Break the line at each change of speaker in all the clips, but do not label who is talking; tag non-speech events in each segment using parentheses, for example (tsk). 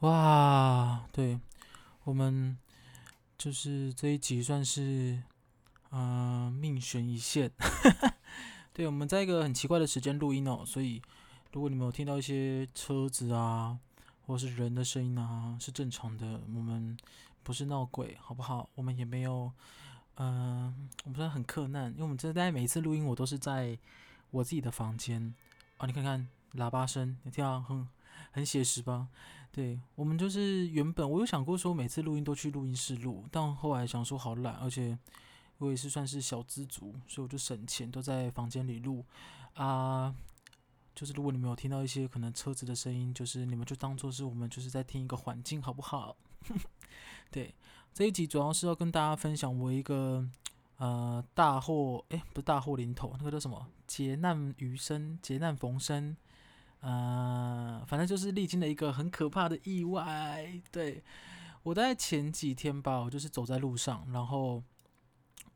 哇，对，我们就是这一集算是，嗯、命悬一线。(laughs) 对，我们在一个很奇怪的时间录音哦，所以如果你们有听到一些车子啊，或是人的声音啊，是正常的。我们不是闹鬼，好不好？我们也没有，嗯、我们真的很克难，因为我们真的在每一次录音，我都是在我自己的房间啊。你看看喇叭声，你听到很很写实吧？对，我们就是原本我有想过说每次录音都去录音室录，但后来想说好懒，而且我也是算是小资族，所以我就省钱都在房间里录啊。就是如果你们有听到一些可能车子的声音，就是你们就当做是我们就是在听一个环境，好不好？(laughs) 对，这一集主要是要跟大家分享我一个呃大祸，诶，不是大祸临头，那个叫什么？劫难余生，劫难逢生。呃，反正就是历经了一个很可怕的意外。对，我在前几天吧，我就是走在路上，然后，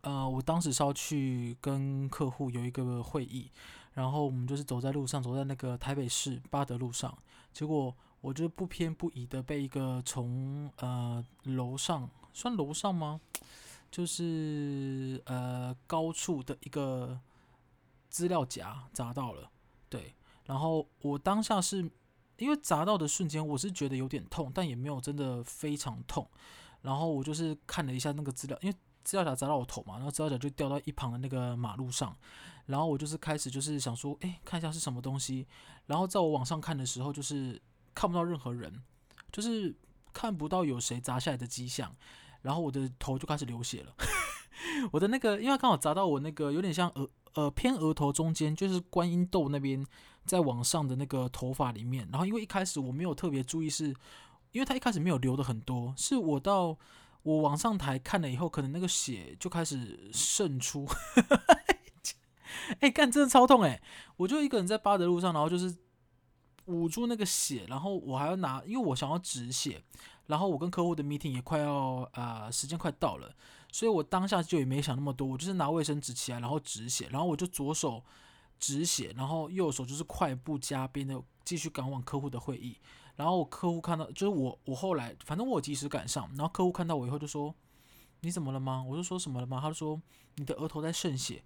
呃，我当时是要去跟客户有一个会议，然后我们就是走在路上，走在那个台北市八德路上，结果我就不偏不倚的被一个从呃楼上，算楼上吗？就是呃高处的一个资料夹砸到了，对。然后我当下是因为砸到的瞬间，我是觉得有点痛，但也没有真的非常痛。然后我就是看了一下那个资料，因为资料夹砸到我头嘛，然后资料夹就掉到一旁的那个马路上。然后我就是开始就是想说，哎，看一下是什么东西。然后在我往上看的时候，就是看不到任何人，就是看不到有谁砸下来的迹象。然后我的头就开始流血了。(laughs) 我的那个，因为刚好砸到我那个有点像额呃偏额头中间，就是观音豆那边。在往上的那个头发里面，然后因为一开始我没有特别注意是，因为他一开始没有流的很多，是我到我往上抬看了以后，可能那个血就开始渗出，哎，干真的超痛哎！我就一个人在八德路上，然后就是捂住那个血，然后我还要拿，因为我想要止血，然后我跟客户的 meeting 也快要啊、呃，时间快到了，所以我当下就也没想那么多，我就是拿卫生纸起来，然后止血，然后我就左手。止血，然后右手就是快步加鞭的继续赶往客户的会议。然后我客户看到，就是我，我后来反正我及时赶上。然后客户看到我以后就说：“你怎么了吗？”我就说什么了吗？他就说：“你的额头在渗血。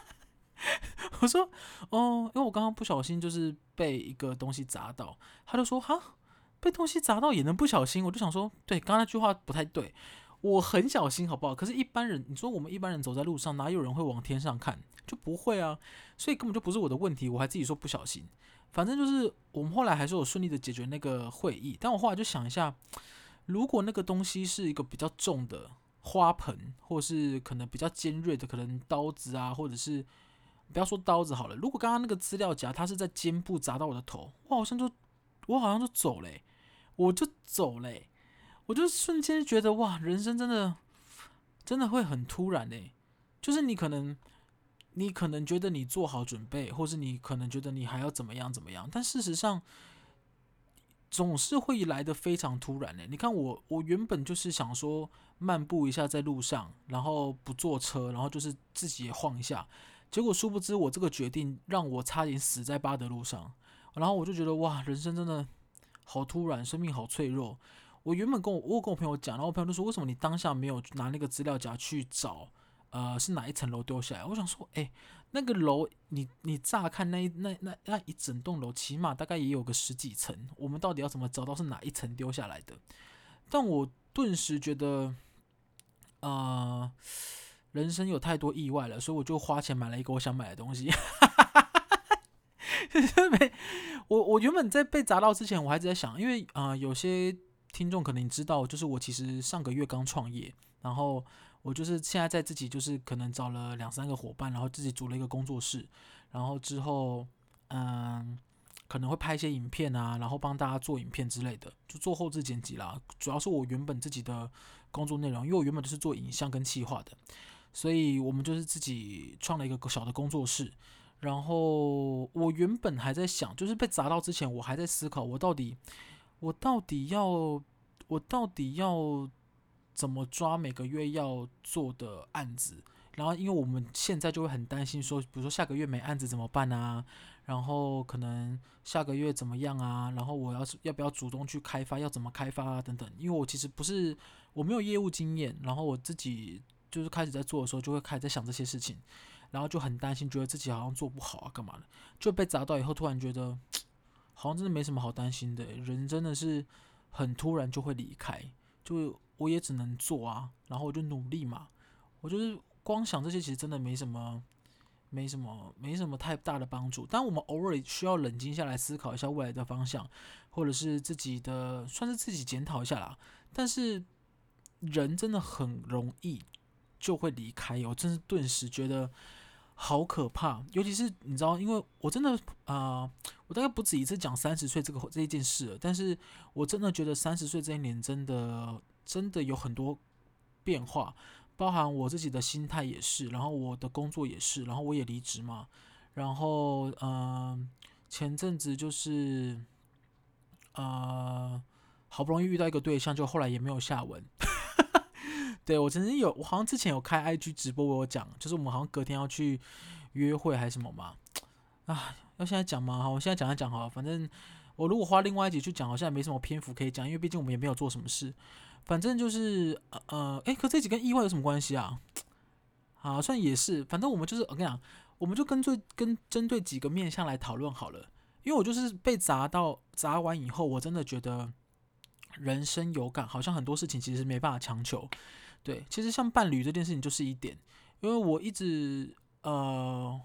(laughs) ”我说：“哦，因为我刚刚不小心就是被一个东西砸到。”他就说：“哈，被东西砸到也能不小心？”我就想说：“对，刚刚那句话不太对。”我很小心，好不好？可是，一般人，你说我们一般人走在路上，哪有人会往天上看？就不会啊，所以根本就不是我的问题。我还自己说不小心，反正就是我们后来还是有顺利的解决那个会议。但我后来就想一下，如果那个东西是一个比较重的花盆，或是可能比较尖锐的，可能刀子啊，或者是不要说刀子好了，如果刚刚那个资料夹它是在肩部砸到我的头，我好像就我好像就走嘞，我就走嘞。我就瞬间觉得哇，人生真的真的会很突然嘞，就是你可能你可能觉得你做好准备，或是你可能觉得你还要怎么样怎么样，但事实上总是会来的非常突然嘞。你看我，我原本就是想说漫步一下在路上，然后不坐车，然后就是自己也晃一下，结果殊不知我这个决定让我差点死在巴德路上，然后我就觉得哇，人生真的好突然，生命好脆弱。我原本跟我我跟我朋友讲，然后我朋友就说：“为什么你当下没有拿那个资料夹去找？呃，是哪一层楼丢下来？”我想说：“哎，那个楼，你你乍看那那那那一整栋楼，起码大概也有个十几层，我们到底要怎么找到是哪一层丢下来的？”但我顿时觉得，呃，人生有太多意外了，所以我就花钱买了一个我想买的东西。(laughs) 没，我我原本在被砸到之前，我还在想，因为啊、有些。听众可能知道，就是我其实上个月刚创业，然后我就是现在在自己就是可能找了两三个伙伴，然后自己组了一个工作室，然后之后嗯可能会拍一些影片啊，然后帮大家做影片之类的，就做后置剪辑啦。主要是我原本自己的工作内容，因为我原本就是做影像跟企划的，所以我们就是自己创了一个小的工作室。然后我原本还在想，就是被砸到之前，我还在思考我到底。我到底要，我到底要怎么抓每个月要做的案子？然后，因为我们现在就会很担心说，比如说下个月没案子怎么办啊？然后可能下个月怎么样啊？然后我要是要不要主动去开发，要怎么开发啊？等等。因为我其实不是我没有业务经验，然后我自己就是开始在做的时候，就会开始在想这些事情，然后就很担心，觉得自己好像做不好啊，干嘛的？就被砸到以后，突然觉得好像真的没什么好担心的。人真的是很突然就会离开，就我也只能做啊，然后我就努力嘛。我就是光想这些，其实真的没什么。没什么，没什么太大的帮助。但我们偶尔需要冷静下来思考一下未来的方向，或者是自己的，算是自己检讨一下啦。但是人真的很容易就会离开，我真是顿时觉得好可怕。尤其是你知道，因为我真的啊、我大概不止一次讲三十岁这个这一件事了。但是我真的觉得三十岁这一年真的真的有很多变化。包含我自己的心态也是，然后我的工作也是，然后我也离职嘛，然后嗯、前阵子就是呃，好不容易遇到一个对象，就后来也没有下文。对，我曾经有，我好像之前有开 IG 直播，我有讲，就是我们好像隔天要去约会还是什么嘛，啊，要现在讲吗？好，我现在讲一讲好，反正我如果花另外一集去讲，好像也没什么篇幅可以讲，因为毕竟我们也没有做什么事。反正就是呃呃，诶，可这几跟意外有什么关系啊？好，算也是。反正我们就是我跟你讲，我们就跟最跟针对几个面向来讨论好了。因为我就是被砸到砸完以后，我真的觉得人生有感，好像很多事情其实没办法强求。对，其实像伴侣这件事情就是一点，因为我一直呃，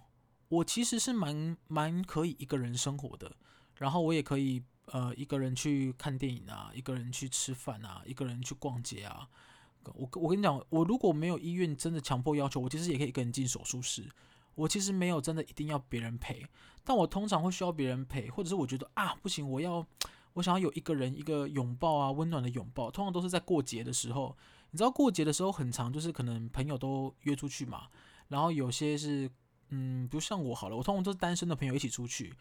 我其实是蛮蛮可以一个人生活的，然后我也可以。呃，一个人去看电影啊，一个人去吃饭啊，一个人去逛街啊。我我跟你讲，我如果没有医院真的强迫要求，我其实也可以一个人进手术室。我其实没有真的一定要别人陪，但我通常会需要别人陪，或者是我觉得啊不行，我要我想要有一个人一个拥抱啊，温暖的拥抱。通常都是在过节的时候，你知道过节的时候很长，就是可能朋友都约出去嘛，然后有些是嗯，比如像我好了，我通常都是单身的朋友一起出去。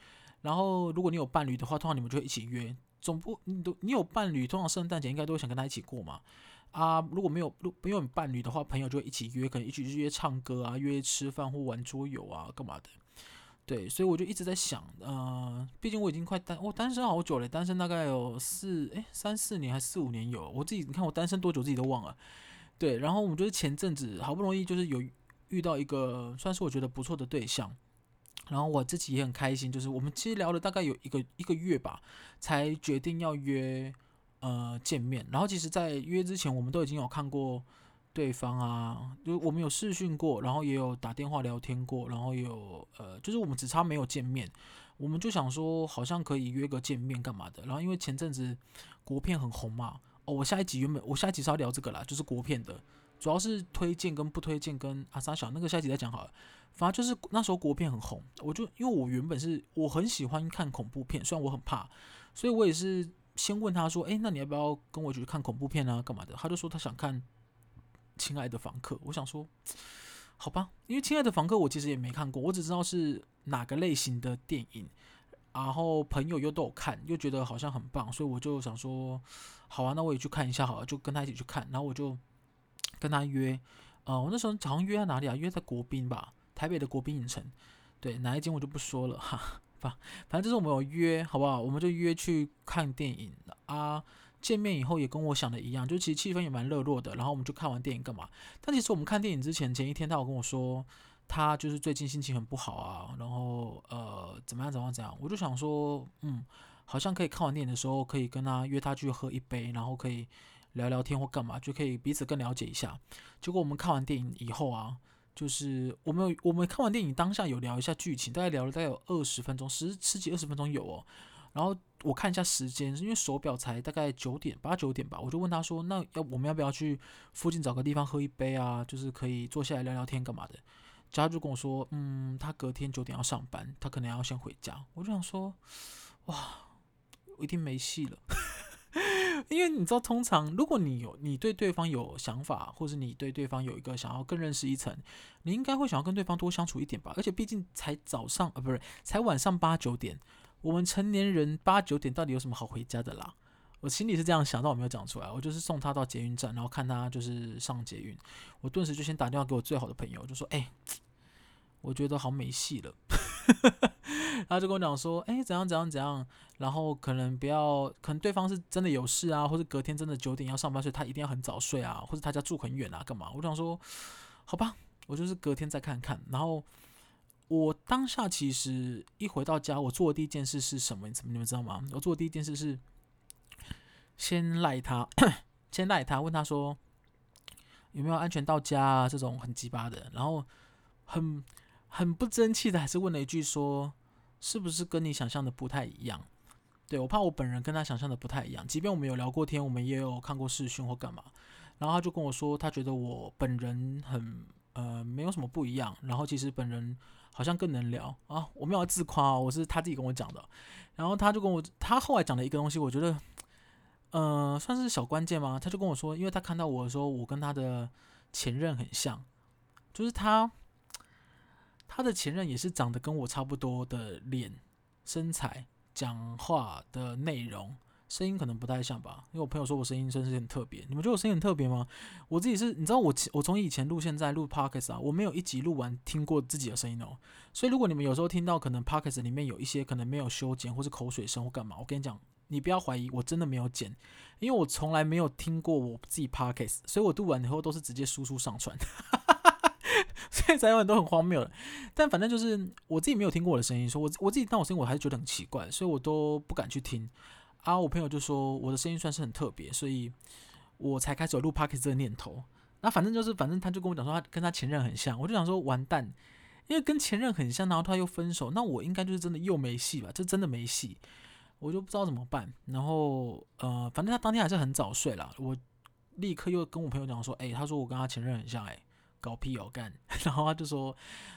然后，如果你有伴侣的话，通常你们就会一起约。总不，你都你有伴侣，通常圣诞节应该都会想跟他一起过嘛。啊，如果没有，如没有伴侣的话，朋友就会一起约，可能一起去约唱歌啊，约吃饭或玩桌游啊，干嘛的。对，所以我就一直在想，呃，毕竟我已经快单，我、单身好久了，单身大概有四，哎，三四年还是四五年有。我自己，你看我单身多久，自己都忘了。对，然后我们就是前阵子好不容易就是有遇到一个算是我觉得不错的对象。然后我自己也很开心，就是我们其实聊了大概有一个一个月吧，才决定要约呃见面。然后其实，在约之前，我们都已经有看过对方啊，就我们有视讯过，然后也有打电话聊天过，然后也有呃，就是我们只差没有见面。我们就想说，好像可以约个见面干嘛的。然后因为前阵子国片很红嘛，哦，我下一集原本我下一集是要聊这个啦，就是国片的，主要是推荐跟不推荐跟阿三小那个下一集再讲好了。反正就是那时候国片很红，我就因为我原本是我很喜欢看恐怖片，虽然我很怕，所以我也是先问他说：“诶，那你要不要跟我一起去看恐怖片啊？干嘛的？”他就说他想看《亲爱的房客》，我想说 (tsk) 好吧，因为《亲爱的房客》我其实也没看过，我只知道是哪个类型的电影，然后朋友又都有看，又觉得好像很棒，所以我就想说好啊，那我也去看一下好了，就跟他一起去看，然后我就跟他约，呃，我那时候好像约在哪里啊？约在国宾吧。台北的国宾影城，对，哪一间我就不说了哈，(laughs) 反反正就是我们有约，好不好？我们就约去看电影啊。见面以后也跟我想的一样，就其实气氛也蛮热络的。然后我们就看完电影干嘛？但其实我们看电影之前，前一天他有跟我说，他就是最近心情很不好啊，然后呃怎么样怎么样怎样。我就想说，嗯，好像可以看完电影的时候，可以跟他约他去喝一杯，然后可以聊聊天或干嘛，就可以彼此更了解一下。结果我们看完电影以后啊。就是我们我们看完电影当下有聊一下剧情，大概聊了大概有二十分钟，十十几二十分钟有哦。然后我看一下时间，因为手表才大概九点八九点吧，我就问他说：“那要我们要不要去附近找个地方喝一杯啊？就是可以坐下来聊聊天干嘛的？”他就跟我说：“嗯，他隔天九点要上班，他可能要先回家。”我就想说：“哇，我一定没戏了。(laughs) ”因为你知道，通常如果你有你对对方有想法，或者你对对方有一个想要更认识一层，你应该会想要跟对方多相处一点吧。而且毕竟才早上啊，不是才晚上八九点，我们成年人八九点到底有什么好回家的啦？我心里是这样想，但我没有讲出来。我就是送他到捷运站，然后看他就是上捷运，我顿时就先打电话给我最好的朋友，就说：“哎，我觉得好没戏了。”然后就跟我讲说，哎，怎样怎样怎样，然后可能不要，可能对方是真的有事啊，或者隔天真的九点要上班，所以他一定要很早睡啊，或者他家住很远啊，干嘛？我就想说，好吧，我就是隔天再看看。然后我当下其实一回到家，我做的第一件事是什么？你们知道吗？我做的第一件事是先赖他，先赖他，问他说有没有安全到家啊？这种很鸡巴的，然后很。很不争气的，还是问了一句说：“是不是跟你想象的不太一样？”对，我怕我本人跟他想象的不太一样。即便我们有聊过天，我们也有看过视讯或干嘛，然后他就跟我说，他觉得我本人很呃没有什么不一样，然后其实本人好像更能聊啊。我没有自夸哦，我是他自己跟我讲的。然后他就跟我，他后来讲了一个东西，我觉得呃算是小关键吗？他就跟我说，因为他看到我说我跟他的前任很像，就是他。他的前任也是长得跟我差不多的脸、身材、讲话的内容、声音可能不太像吧？因为我朋友说我声音真是很特别。你们觉得我声音很特别吗？我自己是，你知道我我从以前录现在录 Podcast 啊，我没有一集录完听过自己的声音哦。所以如果你们有时候听到可能 Podcast 里面有一些可能没有修剪或是口水声或干嘛，我跟你讲，你不要怀疑，我真的没有剪，因为我从来没有听过我自己 Podcast，所以我录完以后都是直接输出上传。(laughs) 所以才有很多很荒谬的，但反正就是我自己没有听过我的声音，说我我自己当我声音我还是觉得很奇怪，所以我都不敢去听。啊，我朋友就说我的声音算是很特别，所以我才开始有录 Podcast 这个念头。那反正就是，反正他就跟我讲说他跟他前任很像，我就想说完蛋，因为跟前任很像，然后他又分手，那我应该就是真的又没戏吧？这真的没戏，我就不知道怎么办。然后呃，反正他当天还是很早睡了，我立刻又跟我朋友讲说，哎，他说我跟他前任很像，哎。搞屁哦干，(laughs) 然后他就说，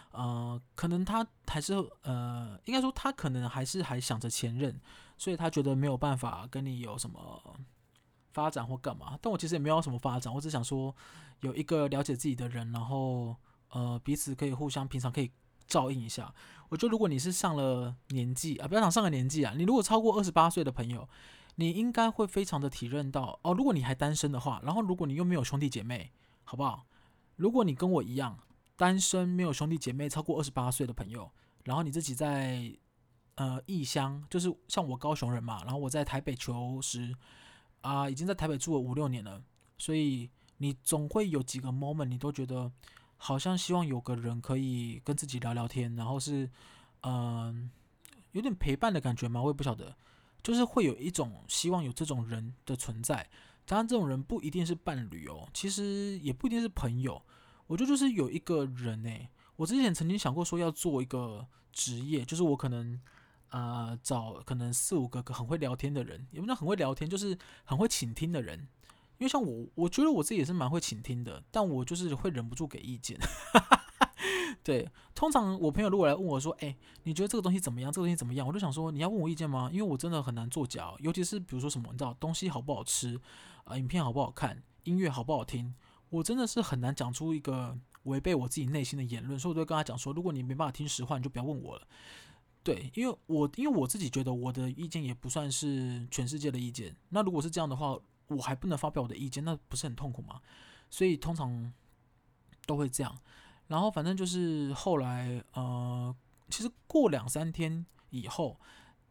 呃，可能他还是呃，应该说他可能还是还想着前任，所以他觉得没有办法跟你有什么发展或干嘛。但我其实也没有什么发展，我只想说有一个了解自己的人，然后呃彼此可以互相平常可以照应一下。我觉得如果你是上了年纪啊，不要讲上了年纪啊，你如果超过二十八岁的朋友，你应该会非常的体认到哦，如果你还单身的话，然后如果你又没有兄弟姐妹，好不好？如果你跟我一样单身，没有兄弟姐妹，超过二十八岁的朋友，然后你自己在呃异乡，就是像我高雄人嘛，然后我在台北求职啊、已经在台北住了五六年了，所以你总会有几个 moment，你都觉得好像希望有个人可以跟自己聊聊天，然后是嗯、有点陪伴的感觉嘛，我也不晓得，就是会有一种希望有这种人的存在。当然，这种人不一定是伴侣哦，其实也不一定是朋友。我觉得就是有一个人呢，我之前曾经想过说要做一个职业，就是我可能呃找可能四五个很会聊天的人，也不能很会聊天，就是很会倾听的人。因为像我，我觉得我自己也是蛮会倾听的，但我就是会忍不住给意见。(laughs) 对，通常我朋友如果来问我说：“哎，你觉得这个东西怎么样？这个东西怎么样？”我就想说：“你要问我意见吗？”因为我真的很难做假，尤其是比如说什么，你知道东西好不好吃？啊、影片好不好看？音乐好不好听？我真的是很难讲出一个违背我自己内心的言论，所以我就跟他讲说：如果你没办法听实话，你就不要问我了。对，因为我因为我自己觉得我的意见也不算是全世界的意见。那如果是这样的话，我还不能发表我的意见，那不是很痛苦吗？所以通常都会这样。然后反正就是后来，呃，其实过两三天以后，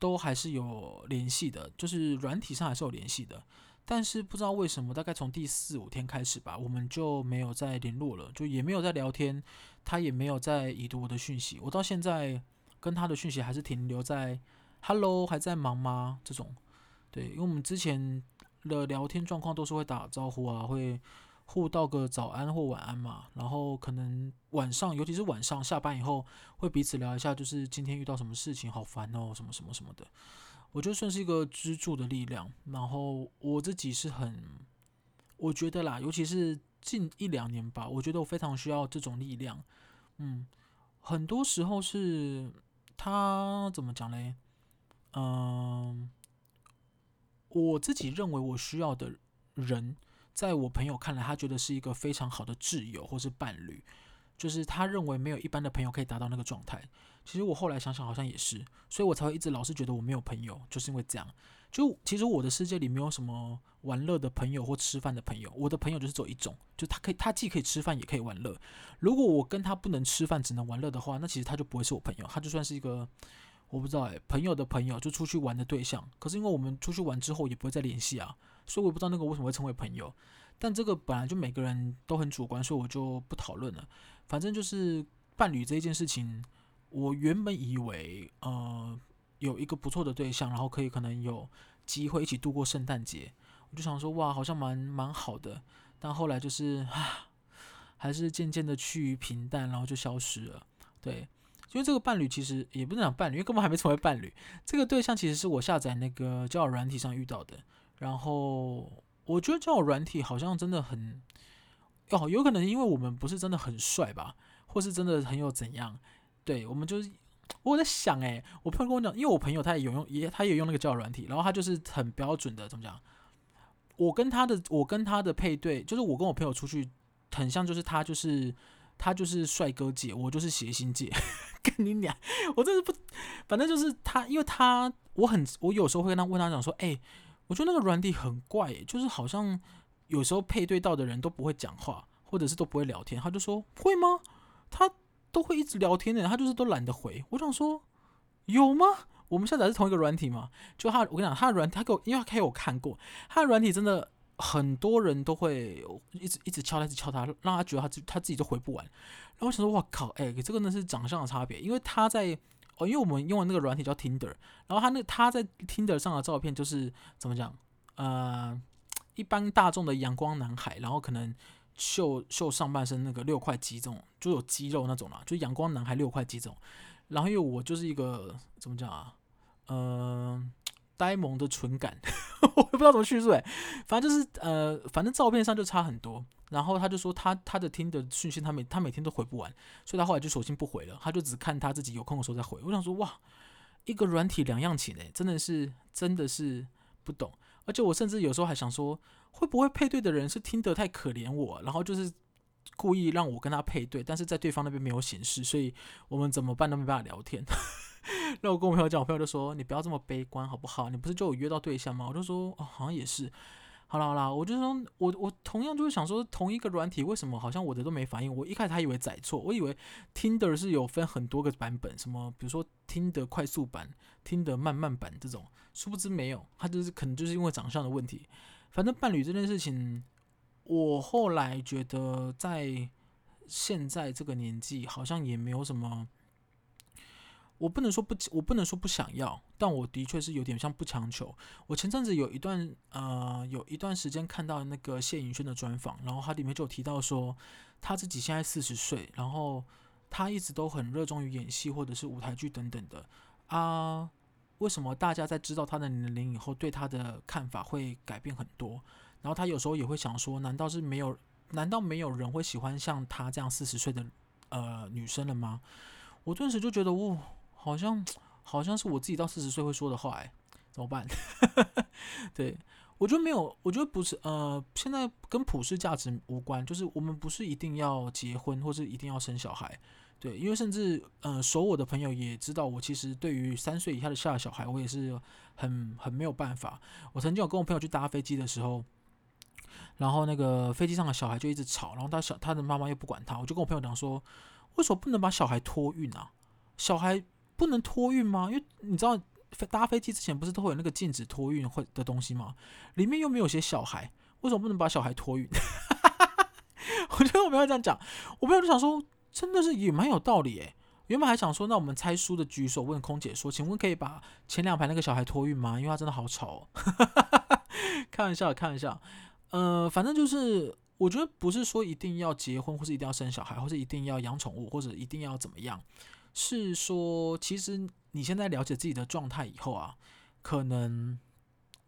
都还是有联系的，就是软体上还是有联系的。但是不知道为什么，大概从第四五天开始吧，我们就没有再联络了，就也没有再聊天，他也没有再已读我的讯息。我到现在跟他的讯息还是停留在 “hello”，还在忙吗？这种，对，因为我们之前的聊天状况都是会打招呼啊，会互道个早安或晚安嘛，然后可能晚上，尤其是晚上下班以后，会彼此聊一下，就是今天遇到什么事情，好烦哦，什么什么什么的。我觉得算是一个支柱的力量，然后我自己是很，我觉得啦，尤其是近一两年吧，我觉得我非常需要这种力量。嗯，很多时候是他怎么讲嘞？嗯，我自己认为我需要的人，在我朋友看来，他觉得是一个非常好的挚友或是伴侣，就是他认为没有一般的朋友可以达到那个状态。其实我后来想想，好像也是，所以我才会一直老是觉得我没有朋友，就是因为这样。就其实我的世界里没有什么玩乐的朋友或吃饭的朋友，我的朋友就是只有一种，就他可以，他既可以吃饭也可以玩乐。如果我跟他不能吃饭，只能玩乐的话，那其实他就不会是我朋友，他就算是一个，我不知道哎，朋友的朋友就出去玩的对象。可是因为我们出去玩之后也不会再联系啊，所以我不知道那个为什么会成为朋友。但这个本来就每个人都很主观，所以我就不讨论了。反正就是伴侣这件事情，我原本以为呃有一个不错的对象，然后可以可能有机会一起度过圣诞节，我就想说哇，好像蛮蛮好的。但后来就是啊，还是渐渐的趋于平淡，然后就消失了。对，因为这个伴侣其实也不能讲伴侣，因为根本还没成为伴侣。这个对象其实是我下载那个交友软体上遇到的，然后。我觉得交友软体好像真的很哦，有可能因为我们不是真的很帅吧，或是真的很有怎样？对，我们就是我在想，哎，我朋友跟我讲，因为我朋友他也有用，也他也用那个交友软体，然后他就是很标准的怎么讲？我跟他的我跟他的配对，就是我跟我朋友出去很像，就是他就是他就是帅哥界，我就是谐星界，(laughs) 跟你俩，我真是不，反正就是他，因为他我很我有时候会跟他问他讲说，哎。我觉得那个软体很怪，就是好像有时候配对到的人都不会讲话，或者是都不会聊天。他就说会吗？他都会一直聊天的，他就是都懒得回。我想说有吗？我们下载是同一个软体吗？就他，我跟你讲，他的软，他给我，因为他给我看过，他的软体真的很多人都会一直一直敲他，一直敲他，让他觉得他自他自己都回不完。然后我想说，哇靠，哎，这个呢是长相的差别，因为他在。哦，因为我们用的那个软体叫 Tinder，然后他那他在 Tinder 上的照片就是怎么讲？呃，一般大众的阳光男孩，然后可能秀秀上半身那个六块肌这种，就有肌肉那种啦，就阳光男孩六块肌这种。然后因为我就是一个怎么讲啊？嗯、呆萌的纯感，(laughs) 我也不知道怎么叙述哎，反正就是呃，反正照片上就差很多。然后他就说他他的听的讯息他每他每天都回不完，所以他后来就索性不回了，他就只看他自己有空的时候再回。我想说哇，一个软体两样情诶，真的是真的是不懂。而且我甚至有时候还想说，会不会配对的人是听得太可怜我，然后就是故意让我跟他配对，但是在对方那边没有显示，所以我们怎么办都没办法聊天。(laughs) 那我跟我朋友讲，我朋友就说你不要这么悲观好不好？你不是就有约到对象吗？我就说哦，好像也是。好啦好啦，我就说，我我同样就是想说，同一个软体为什么好像我的都没反应？我一开始还以为载错，我以为 Tinder 是有分很多个版本，什么比如说 Tinder 快速版、Tinder 慢慢版这种，殊不知没有，他就是可能就是因为长相的问题。反正伴侣这件事情，我后来觉得在现在这个年纪，好像也没有什么。我不能说不，我不能说不想要，但我的确是有点像不强求。我前阵子有一段呃，有一段时间看到那个谢盈萱的专访，然后他里面就提到说，他自己现在四十岁，然后他一直都很热衷于演戏或者是舞台剧等等的啊。为什么大家在知道他的年龄以后，对他的看法会改变很多？然后他有时候也会想说，难道是没有？难道没有人会喜欢像他这样四十岁的呃女生了吗？我顿时就觉得，哦。好像好像是我自己到四十岁会说的话哎，怎么办？(laughs) 对，我觉得没有，我觉得不是，呃，现在跟普世价值无关，就是我们不是一定要结婚或是一定要生小孩，对，因为甚至呃，熟我的朋友也知道，我其实对于三岁以下的下的小孩，我也是很很没有办法。我曾经有跟我朋友去搭飞机的时候，然后那个飞机上的小孩就一直吵，然后他小他的妈妈又不管他，我就跟我朋友讲说，为什么不能把小孩托运啊？小孩。不能托运吗？因为你知道，搭飞机之前不是都会有那个禁止托运会的东西吗？里面又没有写小孩，为什么不能把小孩托运？(laughs) 我觉得我没有这样讲，我朋友就想说，真的是也蛮有道理诶。原本还想说，那我们猜输的举手问空姐说，请问可以把前两排那个小孩托运吗？因为他真的好吵哦。(laughs) 开玩笑，开玩笑。呃，反正就是，我觉得不是说一定要结婚，或是一定要生小孩，或是一定要养宠物，或者一定要怎么样。是说，其实你现在了解自己的状态以后啊，可能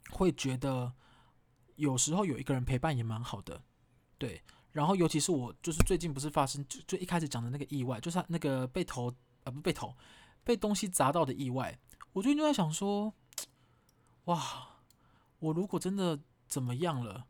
会觉得有时候有一个人陪伴也蛮好的，对。然后尤其是我，就是最近不是发生就就一开始讲的那个意外，就是那个被头啊不被头被东西砸到的意外，我最近就在想说，(tsk) 哇，我如果真的怎么样了？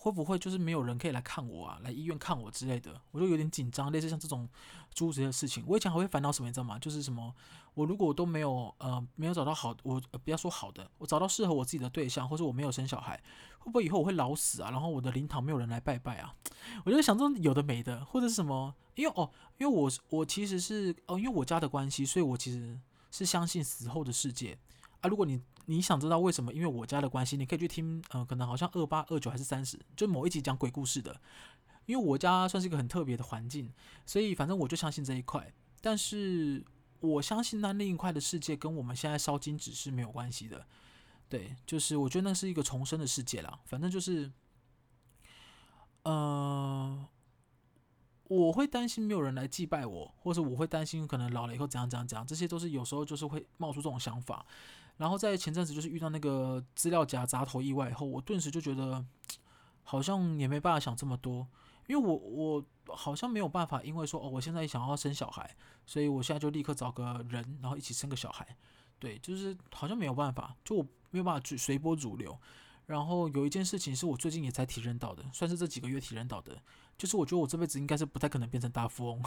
会不会就是没有人可以来看我啊？来医院看我之类的，我就有点紧张。类似像这种诸如此类的事情，我以前还会烦恼什么，你知道吗？就是什么，我如果都没有呃没有找到好，我、呃、不要说好的，我找到适合我自己的对象，或者我没有生小孩，会不会以后我会老死啊？然后我的灵堂没有人来拜拜啊？(tsk) 我就想这种有的没的，或者是什么？因为哦，因为我我其实是哦，因为我家的关系，所以我其实是相信死后的世界啊。如果你你想知道为什么，因为我家的关系，你可以去听，呃，可能好像二八二九还是三十，就某一集讲鬼故事的。因为我家算是一个很特别的环境，所以反正我就相信这一块。但是我相信那另一块的世界跟我们现在烧金纸是没有关系的。对，就是我觉得那是一个重生的世界啦。反正就是，呃，我会担心没有人来祭拜我，或者我会担心可能老了以后怎样怎样怎样，这些都是有时候就是会冒出这种想法。然后在前阵子就是遇到那个资料夹砸头意外以后，我顿时就觉得好像也没办法想这么多。因为我我好像没有办法，因为说哦，我现在想要生小孩，所以我现在就立刻找个人，然后一起生个小孩。对，就是好像没有办法，就没有办法去随波逐流。然后有一件事情是我最近也才体认到的，算是这几个月体认到的，就是我觉得我这辈子应该是不太可能变成大富翁。(laughs)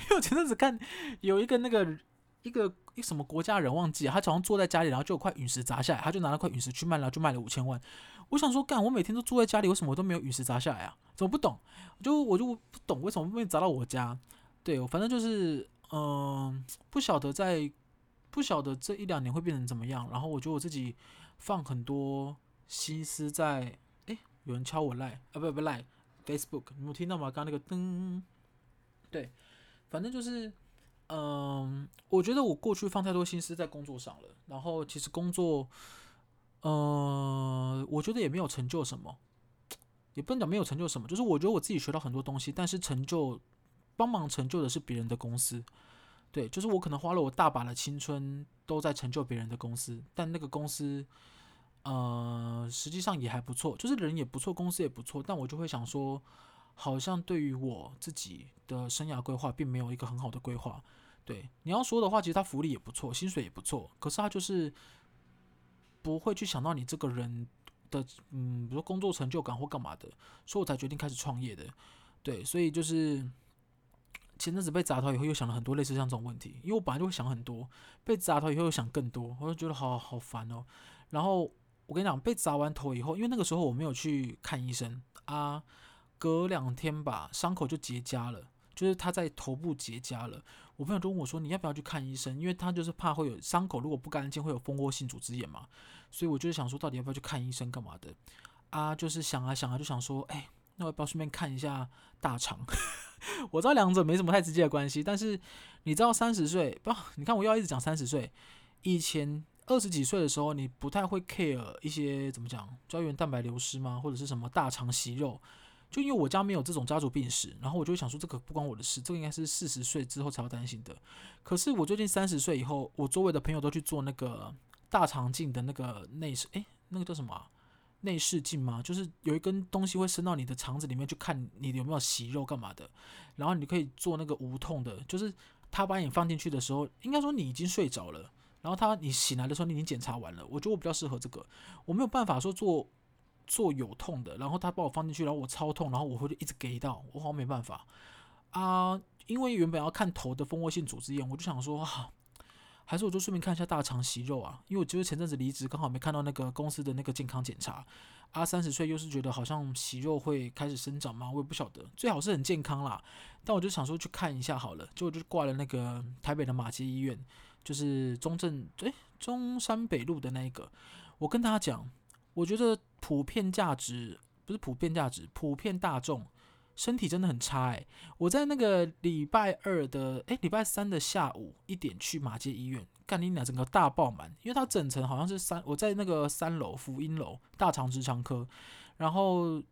因为我前阵子看有一个那个一个一什么国家人忘记，他早上坐在家里，然后就有块陨石砸下来，他就拿了块陨石去卖，然后就卖了五千万。我想说，干！我每天都住在家里，为什么我都没有陨石砸下来啊？怎么不懂？就我就不懂为什么会砸到我家。对，我反正就是，嗯、不晓得在，不晓得这一两年会变成怎么样。然后我觉得我自己放很多心思在，诶，有人敲我赖啊，不不赖，Facebook，你有听到吗？刚刚那个噔，对，反正就是，嗯、我觉得我过去放太多心思在工作上了，然后其实工作。呃，我觉得也没有成就什么，也不能讲没有成就什么，就是我觉得我自己学到很多东西，但是成就帮忙成就的是别人的公司，对，就是我可能花了我大把的青春都在成就别人的公司，但那个公司，呃，实际上也还不错，就是人也不错，公司也不错，但我就会想说，好像对于我自己的生涯规划并没有一个很好的规划，对，你要说的话，其实他福利也不错，薪水也不错，可是他就是。不会去想到你这个人的，嗯，比如说工作成就感或干嘛的，所以我才决定开始创业的。对，所以就是前阵子被砸头以后，又想了很多类似像这种问题，因为我本来就会想很多，被砸头以后又想更多，我就觉得好好烦哦。然后我跟你讲，被砸完头以后，因为那个时候我没有去看医生啊，隔两天吧，伤口就结痂了。就是他在头部结痂了，我朋友就问我说：“你要不要去看医生？”因为他就是怕会有伤口，如果不干净会有蜂窝性组织炎嘛。所以我就是想说，到底要不要去看医生干嘛的？啊，就是想啊想啊，就想说，哎，那我要不要顺便看一下大肠？(laughs) 我知道两者没什么太直接的关系，但是你知道三十岁不？你看我要一直讲三十岁，以前二十几岁的时候，你不太会 care 一些怎么讲胶原蛋白流失吗？或者是什么大肠息肉？就因为我家没有这种家族病史，然后我就会想说，这个不关我的事，这个应该是四十岁之后才要担心的。可是我最近三十岁以后，我周围的朋友都去做那个大肠镜的那个内视，诶，那个叫什么？内视镜吗？就是有一根东西会伸到你的肠子里面去看你有没有息肉干嘛的。然后你可以做那个无痛的，就是他把你放进去的时候，应该说你已经睡着了，然后他你醒来的时候你已经检查完了。我觉得我比较适合这个，我没有办法说做。做有痛的，然后他把我放进去，然后我超痛，然后我会一直给到，我好像没办法。啊，因为原本要看头的蜂窝性组织炎，我就想说啊，还是我就顺便看一下大肠息肉啊，因为我就是前阵子离职，刚好没看到那个公司的那个健康检查。啊，三十岁又是觉得好像息肉会开始生长嘛，我也不晓得，最好是很健康啦，但我就想说去看一下好了，结果就挂了那个台北的马偕医院，就是中正诶，中山北路的那一个，我跟大家讲。我觉得普遍价值不是普遍价值，普遍大众身体真的很差哎！我在那个礼拜二的哎礼拜三的下午一点去马街医院，干你娘整个大爆满，因为它整层好像是三，我在那个三楼福音楼大肠直肠科，然后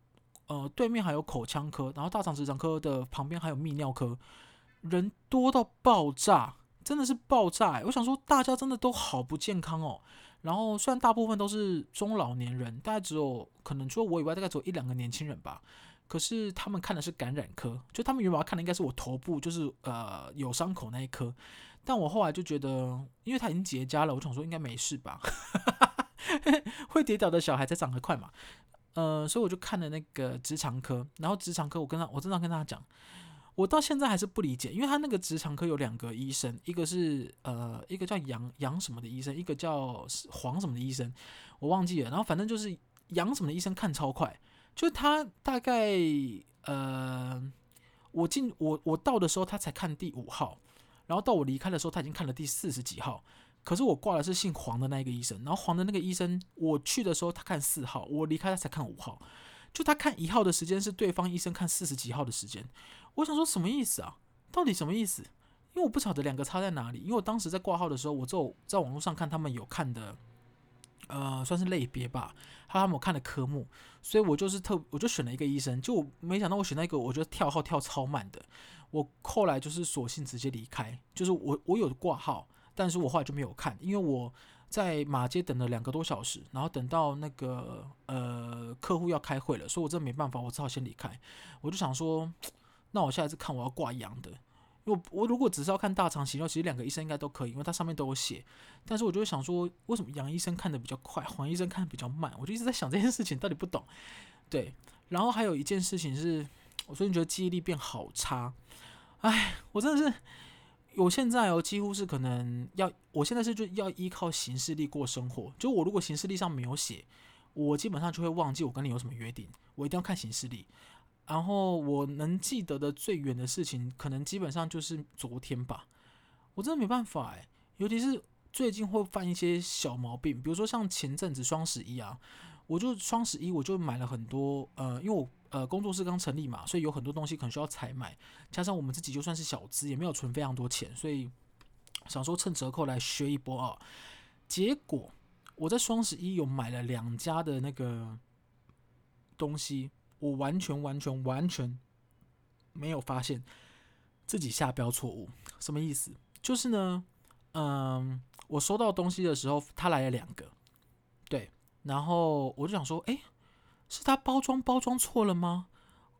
呃对面还有口腔科，然后大肠直肠科的旁边还有泌尿科，人多到爆炸，真的是爆炸哎！我想说大家真的都好不健康哦。然后虽然大部分都是中老年人，大概只有可能除了我以外，大概只有一两个年轻人吧。可是他们看的是感染科，就他们原本要看的应该是我头部，就是呃有伤口那一科。但我后来就觉得，因为他已经结痂了，我想说应该没事吧。(laughs) 会跌倒的小孩才长得快嘛。呃，所以我就看了那个直肠科，然后直肠科我跟他，我正常跟他讲。我到现在还是不理解，因为他那个直肠科有两个医生，一个是呃，一个叫杨杨什么的医生，一个叫黄什么的医生，我忘记了。然后反正就是杨什么的医生看超快，就他大概呃，我进我我到的时候他才看第五号，然后到我离开的时候，他已经看了第四十几号。可是我挂的是姓黄的那一个医生，然后黄的那个医生，我去的时候他看四号，我离开他才看五号，就他看一号的时间是对方医生看四十几号的时间。我想说什么意思啊？到底什么意思？因为我不晓得两个差在哪里。因为我当时在挂号的时候，我就在网络上看他们有看的，呃，算是类别吧，还有他们有看的科目，所以我就是特我就选了一个医生，就没想到我选到一个我觉得跳号跳超慢的，我后来就是索性直接离开，就是我我有挂号。但是我后来就没有看，因为我在马街等了两个多小时，然后等到那个呃客户要开会了，所以我真的没办法，我只好先离开。我就想说，那我下一次看我要挂羊的，因为我如果只是要看大肠息肉，其实两个医生应该都可以，因为它上面都有写。但是我就会想说，为什么杨医生看得比较快，黄医生看得比较慢？我就一直在想这件事情，到底不懂。对，然后还有一件事情是，我最近觉得记忆力变好差，哎，我真的是。我现在哦，几乎是可能要，我现在是就要依靠行事历过生活。就我如果行事历上没有写，我基本上就会忘记我跟你有什么约定。我一定要看行事历，然后我能记得的最远的事情，可能基本上就是昨天吧。我真的没办法哎，尤其是最近会犯一些小毛病，比如说像前阵子双十一啊，我就双十一我就买了很多，呃，因为我。呃，工作室刚成立嘛，所以有很多东西可能需要采买，加上我们自己就算是小资，也没有存非常多钱，所以想说趁折扣来削一波啊。结果我在双十一有买了两家的那个东西，我完全完全完全没有发现自己下标错误。什么意思？就是呢，嗯，我收到东西的时候，他来了两个，对，然后我就想说，哎。是他包装包装错了吗？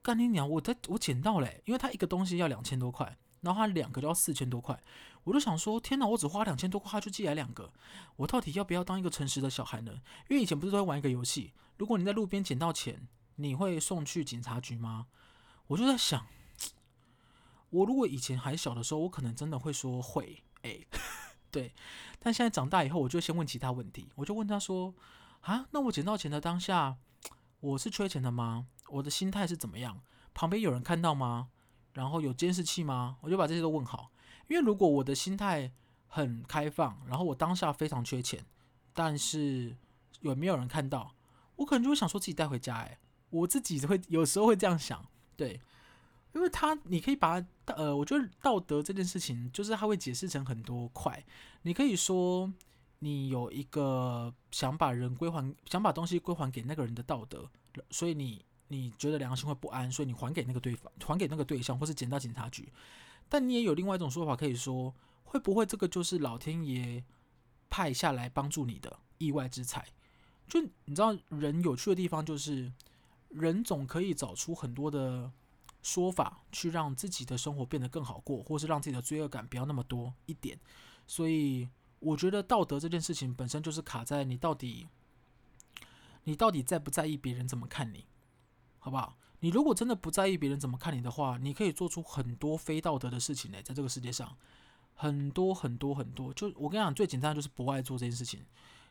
干你娘！我在我捡到嘞，因为他一个东西要两千多块，然后他两个就要四千多块。我就想说，天哪！我只花两千多块，他就寄来两个，我到底要不要当一个诚实的小孩呢？因为以前不是都会玩一个游戏，如果你在路边捡到钱，你会送去警察局吗？我就在想，我如果以前还小的时候，我可能真的会说会，哎、(laughs) 对。但现在长大以后，我就先问其他问题，我就问他说，啊，那我捡到钱的当下。我是缺钱的吗？我的心态是怎么样？旁边有人看到吗？然后有监视器吗？我就把这些都问好。因为如果我的心态很开放，然后我当下非常缺钱，但是有没有人看到？我可能就会想说自己带回家。哎，我自己会有时候会这样想，对，因为他你可以把它呃，我觉得道德这件事情就是他会解释成很多块，你可以说。你有一个想把人归还，想把东西归还给那个人的道德，所以你你觉得良心会不安，所以你还给那个对方，还给那个对象，或是捡到警察局。但你也有另外一种说法，可以说会不会这个就是老天爷派下来帮助你的意外之财？就你知道，人有趣的地方就是，人总可以找出很多的说法，去让自己的生活变得更好过，或是让自己的罪恶感不要那么多一点。所以。我觉得道德这件事情本身就是卡在你到底，你到底在不在意别人怎么看你，好不好？你如果真的不在意别人怎么看你的话，你可以做出很多非道德的事情呢，在这个世界上，很多很多很多。就我跟你讲，最简单就是不爱做这件事情。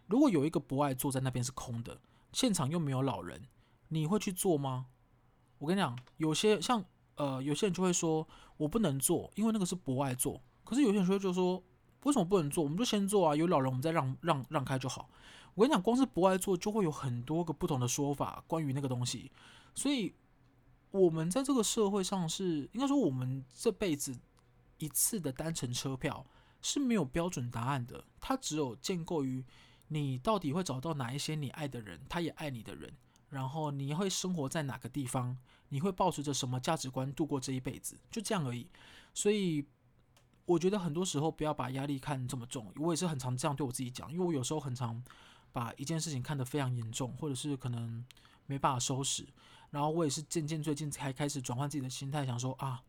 如果有一个不爱坐在那边是空的，现场又没有老人，你会去做吗？我跟你讲，有些像呃，有些人就会说我不能做，因为那个是不爱做。可是有些人就会说。为什么不能做？我们就先做啊！有老人，我们再让让让开就好。我跟你讲，光是不爱做就会有很多个不同的说法关于那个东西。所以，我们在这个社会上是应该说，我们这辈子一次的单程车票是没有标准答案的。它只有建构于你到底会找到哪一些你爱的人，他也爱你的人，然后你会生活在哪个地方，你会抱持着什么价值观度过这一辈子，就这样而已。所以。我觉得很多时候不要把压力看这么重，我也是很常这样对我自己讲，因为我有时候很常把一件事情看得非常严重，或者是可能没办法收拾，然后我也是渐渐最近才开始转换自己的心态，想说啊，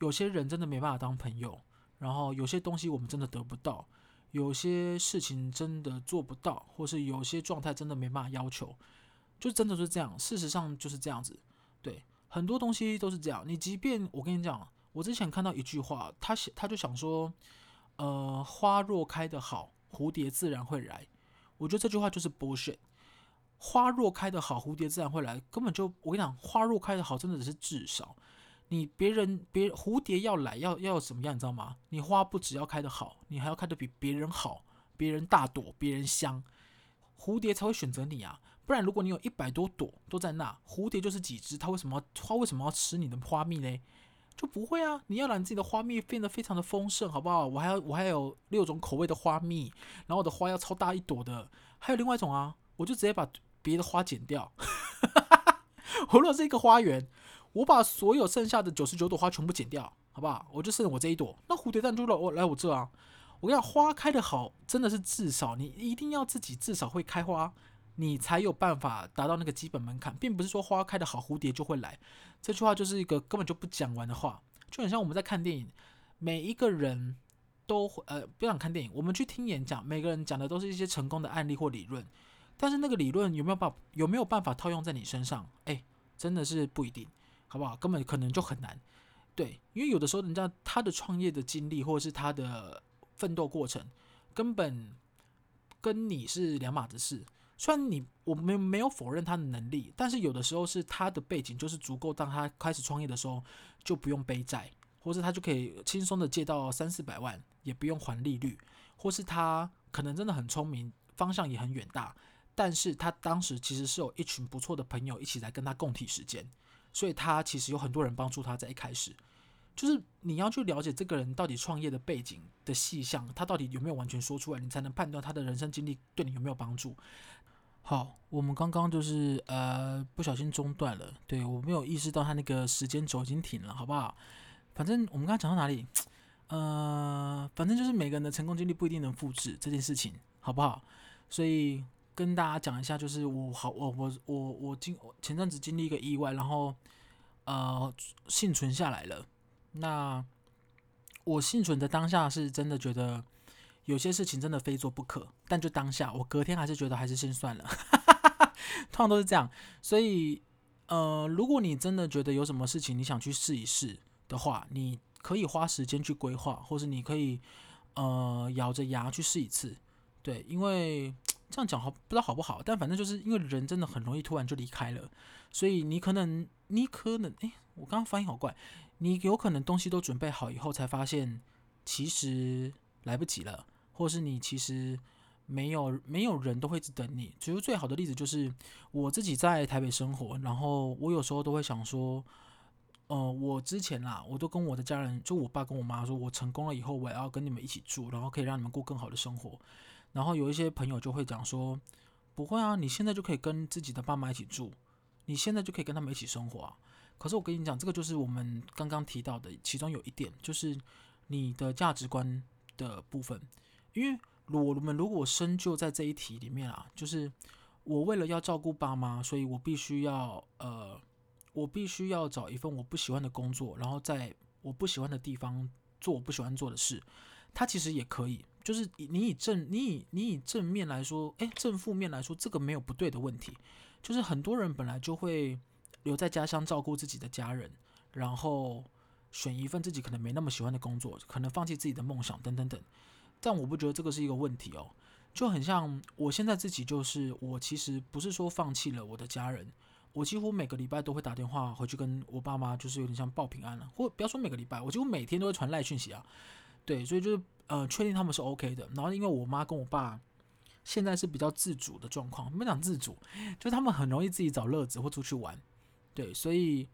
有些人真的没办法当朋友，然后有些东西我们真的得不到，有些事情真的做不到，或是有些状态真的没办法要求，就真的是这样，事实上就是这样子，对，很多东西都是这样，你即便我跟你讲。我之前看到一句话，他想他就想说，呃，花若开得好，蝴蝶自然会来。我觉得这句话就是 bullshit。花若开得好，蝴蝶自然会来，根本就我跟你讲，花若开得好，真的只是至少。你别人别蝴蝶要来要要怎么样，你知道吗？你花不只要开得好，你还要开得比别人好，别人大朵，别人香，蝴蝶才会选择你啊。不然如果你有一百多朵都在那，蝴蝶就是几只，它为什么它为什么要吃你的花蜜呢？就不会啊！你要让你自己的花蜜变得非常的丰盛，好不好？我还要我还有六种口味的花蜜，然后我的花要超大一朵的，还有另外一种啊，我就直接把别的花剪掉。(laughs) 我如果是一个花园。我把所有剩下的九十九朵花全部剪掉，好不好？我就剩我这一朵。那蝴蝶蛋就来我来我这啊！我跟你讲，花开的好，真的是至少你一定要自己至少会开花，你才有办法达到那个基本门槛，并不是说花开的好，蝴蝶就会来。这句话就是一个根本就不讲完的话，就很像我们在看电影，每一个人都呃不想看电影，我们去听演讲，每个人讲的都是一些成功的案例或理论，但是那个理论有没有办有没有办法套用在你身上？哎，真的是不一定。好不好？根本可能就很难，对，因为有的时候人家他的创业的经历或者是他的奋斗过程，根本跟你是两码子事。虽然你我没没有否认他的能力，但是有的时候是他的背景就是足够，当他开始创业的时候就不用背债，或是他就可以轻松的借到三四百万，也不用还利率，或是他可能真的很聪明，方向也很远大，但是他当时其实是有一群不错的朋友一起来跟他共体时间。所以他其实有很多人帮助他，在一开始，就是你要去了解这个人到底创业的背景的细项，他到底有没有完全说出来，你才能判断他的人生经历对你有没有帮助。好，我们刚刚就是呃不小心中断了，对，我没有意识到他那个时间轴已经停了，好不好？反正我们刚刚讲到哪里？呃，反正就是每个人的成功经历不一定能复制这件事情，好不好？所以。跟大家讲一下，就是我好，我我我我经前阵子经历一个意外，然后呃幸存下来了。那我幸存的当下是真的觉得有些事情真的非做不可，但就当下，我隔天还是觉得还是先算了，通常都是这样。所以呃，如果你真的觉得有什么事情你想去试一试的话，你可以花时间去规划，或是你可以呃咬着牙去试一次，对，因为。这样讲好不知道好不好，但反正就是因为人真的很容易突然就离开了，所以你可能你可能诶，我刚刚发音好怪，你有可能东西都准备好以后才发现其实来不及了，或是你其实没有没有人都会一直等你。其实最好的例子就是我自己在台北生活，然后我有时候都会想说，呃，我之前啦，我都跟我的家人，就我爸跟我妈说，我成功了以后，我要跟你们一起住，然后可以让你们过更好的生活。然后有一些朋友就会讲说，不会啊，你现在就可以跟自己的爸妈一起住，你现在就可以跟他们一起生活啊。可是我跟你讲，这个就是我们刚刚提到的，其中有一点就是你的价值观的部分。因为我们如果深究在这一题里面啊，就是我为了要照顾爸妈，所以我必须要呃，我必须要找一份我不喜欢的工作，然后在我不喜欢的地方做我不喜欢做的事。他其实也可以，就是你以正你以你以正面来说，诶，正负面来说，这个没有不对的问题。就是很多人本来就会留在家乡照顾自己的家人，然后选一份自己可能没那么喜欢的工作，可能放弃自己的梦想等等等。但我不觉得这个是一个问题哦，就很像我现在自己，就是我其实不是说放弃了我的家人，我几乎每个礼拜都会打电话回去跟我爸妈，就是有点像报平安了，或不要说每个礼拜，我几乎每天都会传赖讯息啊。对，所以就是呃，确定他们是 OK 的。然后因为我妈跟我爸现在是比较自主的状况，没讲自主，就他们很容易自己找乐子或出去玩。对，所以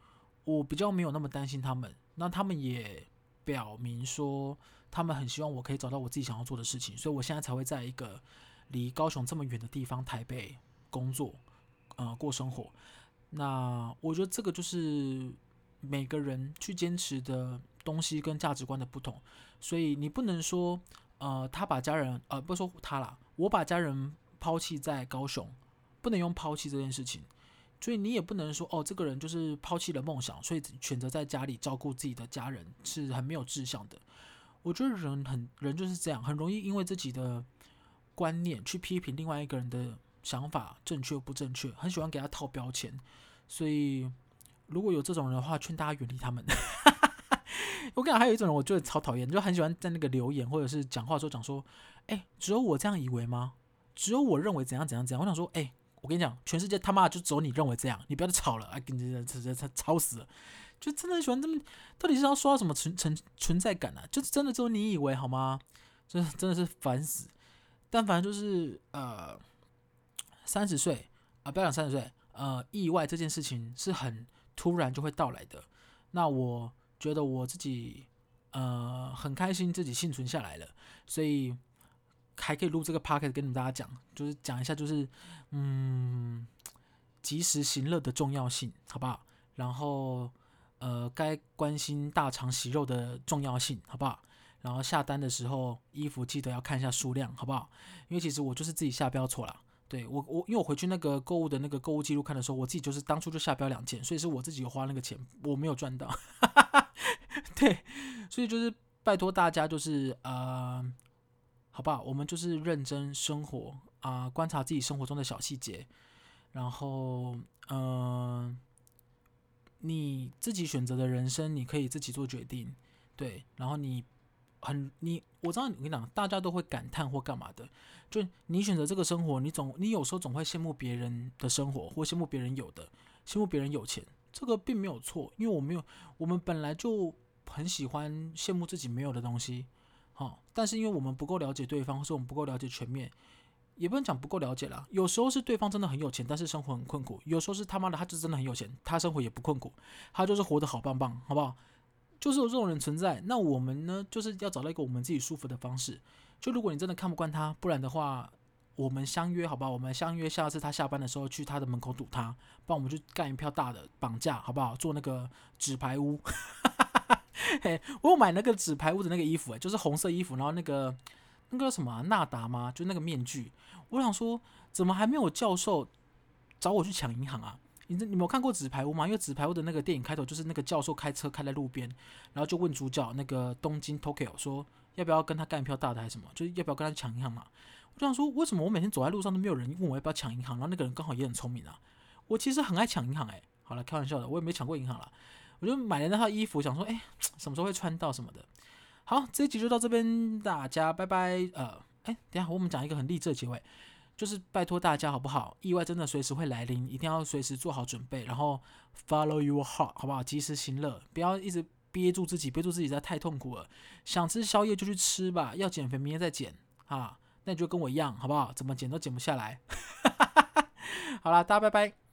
我比较没有那么担心他们。那他们也表明说，他们很希望我可以找到我自己想要做的事情。所以我现在才会在一个离高雄这么远的地方，台北工作，呃，过生活。那我觉得这个就是每个人去坚持的东西跟价值观的不同。所以你不能说，呃，他把家人，呃，不说他啦，我把家人抛弃在高雄，不能用抛弃这件事情。所以你也不能说，哦，这个人就是抛弃了梦想，所以选择在家里照顾自己的家人是很没有志向的。我觉得人很人就是这样，很容易因为自己的观念去批评另外一个人的想法正确不正确，很喜欢给他套标签。所以如果有这种人的话，劝大家远离他们。(laughs) 我跟你讲，还有一种人，我觉得超讨厌，就很喜欢在那个留言或者是讲话的时候讲说，哎，只有我这样以为吗？只有我认为怎样怎样怎样？我想说，哎，我跟你讲，全世界他妈就只有你认为这样，你不要再吵了，啊，跟你这这这吵死了。就真的喜欢这么，到底是要刷什么存存存在感啊？就是真的只有你以为好吗？真的真的是烦死。但反正就是呃，三十岁啊，不要讲三十岁，呃，意外这件事情是很突然就会到来的。那我觉得我自己呃很开心自己幸存下来了，所以还可以录这个 podcast 跟你们大家讲，就是讲一下就是嗯。及时行乐的重要性，好不好？然后，呃，该关心大肠息肉的重要性，好不好？然后下单的时候，衣服记得要看一下数量，好不好？因为其实我就是自己下标错了，对我我，因为我回去那个购物的那个购物记录看的时候，我自己就是当初就下标两件，所以是我自己花那个钱，我没有赚到，(laughs) 对，所以就是拜托大家，就是呃，好不好？我们就是认真生活啊，观察自己生活中的小细节。然后，嗯、你自己选择的人生，你可以自己做决定，对。然后你很你，我知道你跟你讲，大家都会感叹或干嘛的。就你选择这个生活，你总你有时候总会羡慕别人的生活，或羡慕别人有的，羡慕别人有钱，这个并没有错，因为我没有，我们本来就很喜欢羡慕自己没有的东西，好，但是因为我们不够了解对方，或是我们不够了解全面。也不能讲不够了解啦，有时候是对方真的很有钱，但是生活很困苦；有时候是他妈的他就真的很有钱，他生活也不困苦，他就是活得好棒棒，好不好？就是有这种人存在。那我们呢，就是要找到一个我们自己舒服的方式。就如果你真的看不惯他，不然的话，我们相约好不好？我们相约下次他下班的时候去他的门口堵他，帮我们去干一票大的绑架，好不好？做那个纸牌屋。(laughs) 嘿，我有买那个纸牌屋的那个衣服，诶，就是红色衣服，然后那个。那个什么纳达吗？就那个面具，我想说，怎么还没有教授找我去抢银行啊？你这你没有看过纸牌屋吗？因为纸牌屋的那个电影开头就是那个教授开车开在路边，然后就问主角那个东京 Tokyo 说要不要跟他干一票大的还是什么？就是要不要跟他抢银行嘛？我想说，为什么我每天走在路上都没有人问我要不要抢银行？然后那个人刚好也很聪明啊。我其实很爱抢银行诶、好了，开玩笑的，我也没抢过银行啦。我就买了那套衣服，想说，哎，什么时候会穿到什么的。好，这一集就到这边，大家拜拜。呃，哎，等下我们讲一个很励志的结尾，就是拜托大家好不好？意外真的随时会来临，一定要随时做好准备，然后 follow your heart，好不好？及时行乐，不要一直憋住自己，憋住自己实在太痛苦了。想吃宵夜就去吃吧，要减肥明天再减啊。那你就跟我一样，好不好？怎么减都减不下来。(laughs) 好啦，大家拜拜。